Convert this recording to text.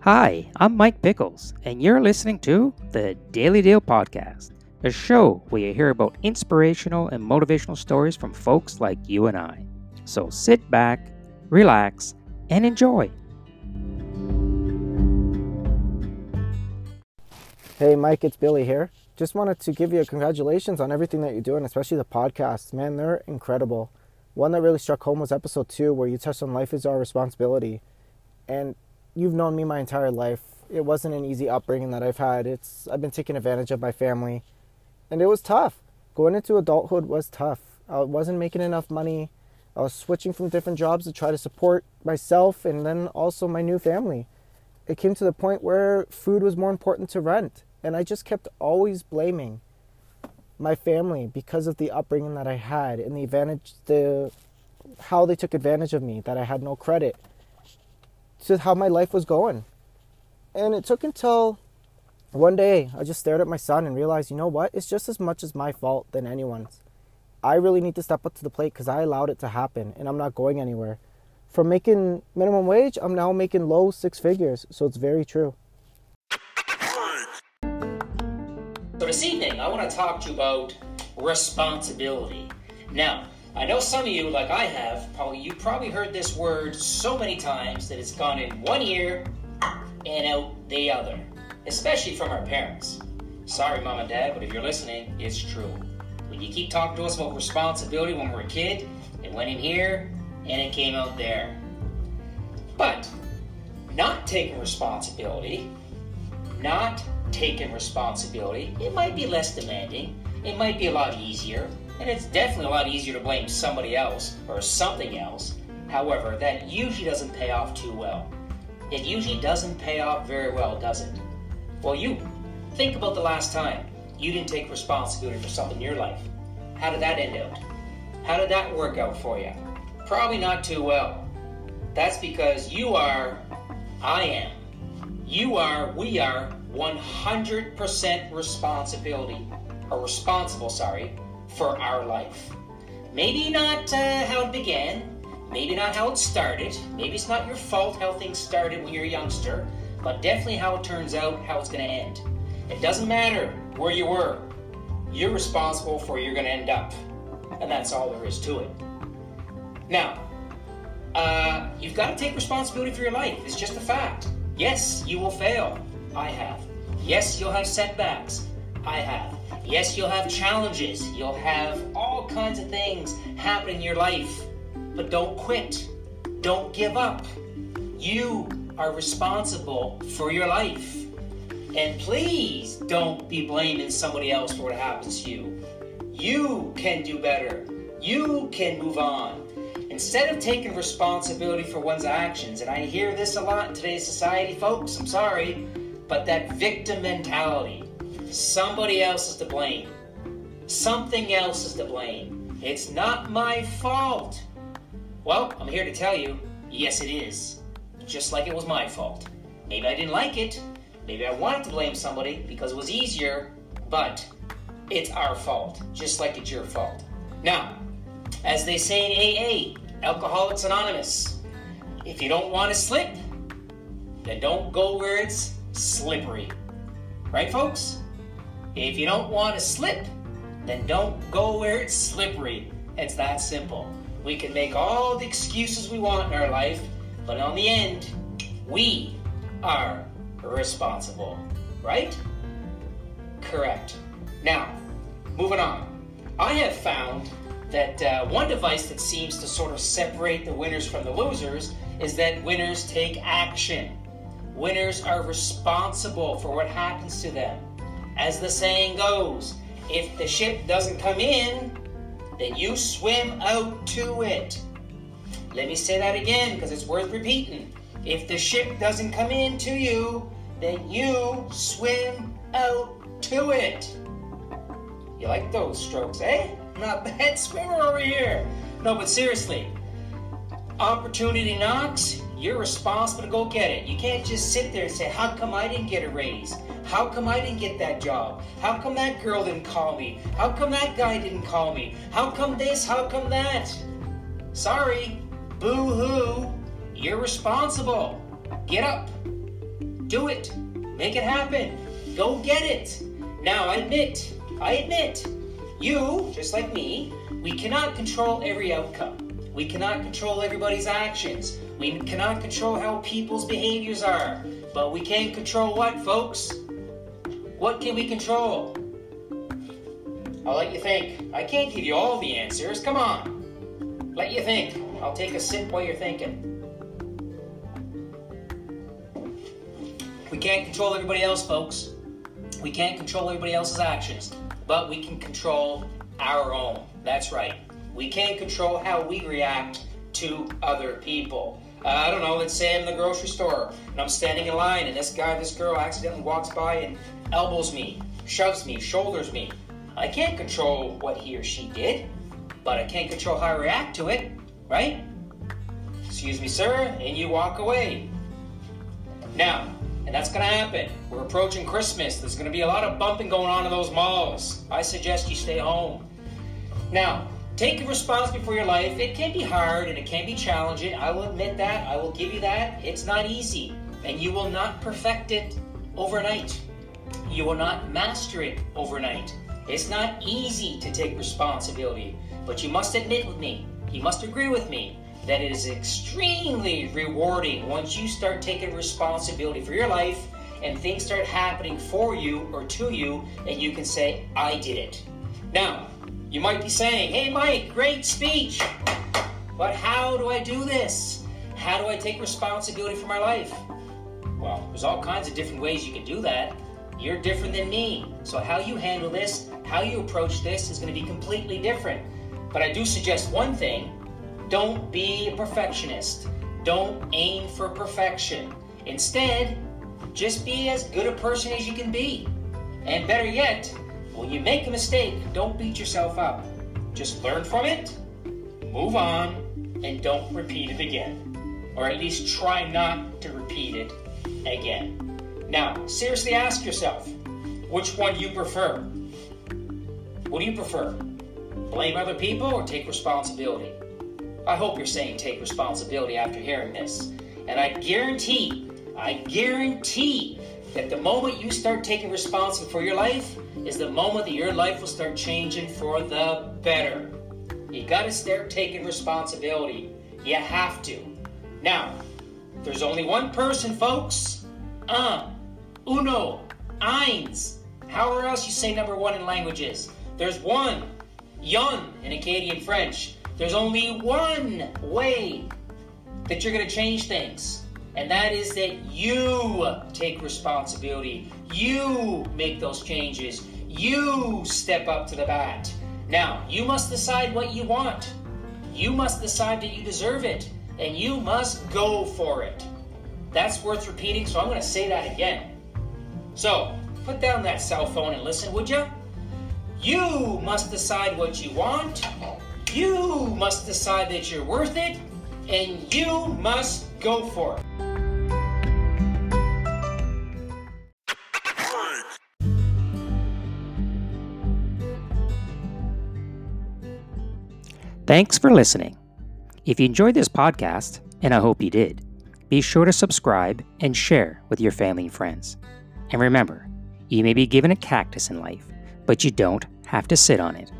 Hi, I'm Mike Pickles, and you're listening to the Daily Deal Podcast, a show where you hear about inspirational and motivational stories from folks like you and I. So sit back, relax, and enjoy. Hey, Mike, it's Billy here. Just wanted to give you a congratulations on everything that you're doing, especially the podcasts. Man, they're incredible. One that really struck home was episode two, where you touched on life is our responsibility. And you've known me my entire life. It wasn't an easy upbringing that I've had. It's I've been taken advantage of by family, and it was tough. Going into adulthood was tough. I wasn't making enough money. I was switching from different jobs to try to support myself and then also my new family. It came to the point where food was more important to rent, and I just kept always blaming my family because of the upbringing that I had and the advantage the how they took advantage of me that I had no credit to how my life was going. And it took until one day I just stared at my son and realized, you know what? It's just as much as my fault than anyone's. I really need to step up to the plate because I allowed it to happen and I'm not going anywhere. From making minimum wage, I'm now making low six figures. So it's very true. This evening, I want to talk to you about responsibility. Now, I know some of you, like I have, probably you probably heard this word so many times that it's gone in one ear and out the other, especially from our parents. Sorry, mom and dad, but if you're listening, it's true. When you keep talking to us about responsibility when we're a kid, it went in here and it came out there. But not taking responsibility, not taking responsibility, it might be less demanding, it might be a lot easier, and it's definitely a lot easier to blame somebody else or something else. However, that usually doesn't pay off too well. It usually doesn't pay off very well, does it? Well, you think about the last time you didn't take responsibility for something in your life. How did that end out? How did that work out for you? Probably not too well. That's because you are, I am, you are, we are 100% responsibility, or responsible, sorry, for our life. Maybe not uh, how it began, maybe not how it started, maybe it's not your fault how things started when you're a youngster, but definitely how it turns out, how it's going to end. It doesn't matter where you were, you're responsible for where you're going to end up. And that's all there is to it. Now, uh, you've got to take responsibility for your life. It's just a fact. Yes, you will fail. I have. Yes, you'll have setbacks. I have. Yes, you'll have challenges. You'll have all kinds of things happen in your life. But don't quit. Don't give up. You are responsible for your life. And please don't be blaming somebody else for what happens to you. You can do better. You can move on. Instead of taking responsibility for one's actions, and I hear this a lot in today's society, folks, I'm sorry, but that victim mentality Somebody else is to blame. Something else is to blame. It's not my fault. Well, I'm here to tell you, yes, it is. Just like it was my fault. Maybe I didn't like it. Maybe I wanted to blame somebody because it was easier, but it's our fault, just like it's your fault. Now, as they say in AA, Alcoholics Anonymous, if you don't want to slip, then don't go where it's slippery. Right, folks? If you don't want to slip, then don't go where it's slippery. It's that simple. We can make all the excuses we want in our life, but on the end, we are responsible. Right? Correct. Now, moving on. I have found that uh, one device that seems to sort of separate the winners from the losers is that winners take action. Winners are responsible for what happens to them. As the saying goes, if the ship doesn't come in, then you swim out to it. Let me say that again because it's worth repeating. If the ship doesn't come in to you, then you swim out to it. You like those strokes, eh? Not bad swimmer over here. No, but seriously, opportunity knocks, You're responsible to go get it. You can't just sit there and say, How come I didn't get a raise? How come I didn't get that job? How come that girl didn't call me? How come that guy didn't call me? How come this? How come that? Sorry, boo hoo. You're responsible. Get up. Do it. Make it happen. Go get it. Now, I admit, I admit, you, just like me, we cannot control every outcome. We cannot control everybody's actions. We cannot control how people's behaviors are. But we can control what, folks? What can we control? I'll let you think. I can't give you all the answers. Come on. Let you think. I'll take a sip while you're thinking. We can't control everybody else, folks. We can't control everybody else's actions, but we can control our own. That's right. We can't control how we react to other people. Uh, I don't know, let's say I'm in the grocery store and I'm standing in line and this guy, this girl accidentally walks by and elbows me, shoves me, shoulders me. I can't control what he or she did, but I can't control how I react to it, right? Excuse me, sir, and you walk away. Now, and that's to happen. We're approaching Christmas. There's to be a lot of bumping going on in those malls. I suggest you stay home. Now, take responsibility for your life. It can be hard and it can be challenging. I will admit that. I will give you that. It's not easy. And you will not perfect it overnight. You will not master it overnight. It's not easy to take responsibility. But you must admit with me, you must agree with me, that it is extremely rewarding once you start taking responsibility for your life and things start happening for you or to you, and you can say, I did it. Now, you might be saying, Hey, Mike, great speech. But how do I do this? How do I take responsibility for my life? Well, there's all kinds of different ways you can do that. You're different than me. So, how you handle this, how you approach this is going to be completely different. But I do suggest one thing don't be a perfectionist. Don't aim for perfection. Instead, just be as good a person as you can be. And better yet, when you make a mistake, don't beat yourself up. Just learn from it, move on, and don't repeat it again. Or at least try not to repeat it again. Now, seriously ask yourself which one do you prefer. What do you prefer? Blame other people or take responsibility? I hope you're saying take responsibility after hearing this. And I guarantee, I guarantee that the moment you start taking responsibility for your life is the moment that your life will start changing for the better. You gotta start taking responsibility. You have to. Now, there's only one person, folks. Um, uno, eins. However else you say number one in languages. There's one. Yun in Acadian French. There's only one way that you're going to change things. And that is that you take responsibility. You make those changes. You step up to the bat. Now, you must decide what you want. You must decide that you deserve it. And you must go for it. That's worth repeating, so I'm going to say that again. So, put down that cell phone and listen, would you? You must decide what you want. You must decide that you're worth it. And you must go for it. Thanks for listening. If you enjoyed this podcast, and I hope you did, be sure to subscribe and share with your family and friends. And remember, you may be given a cactus in life, but you don't have to sit on it.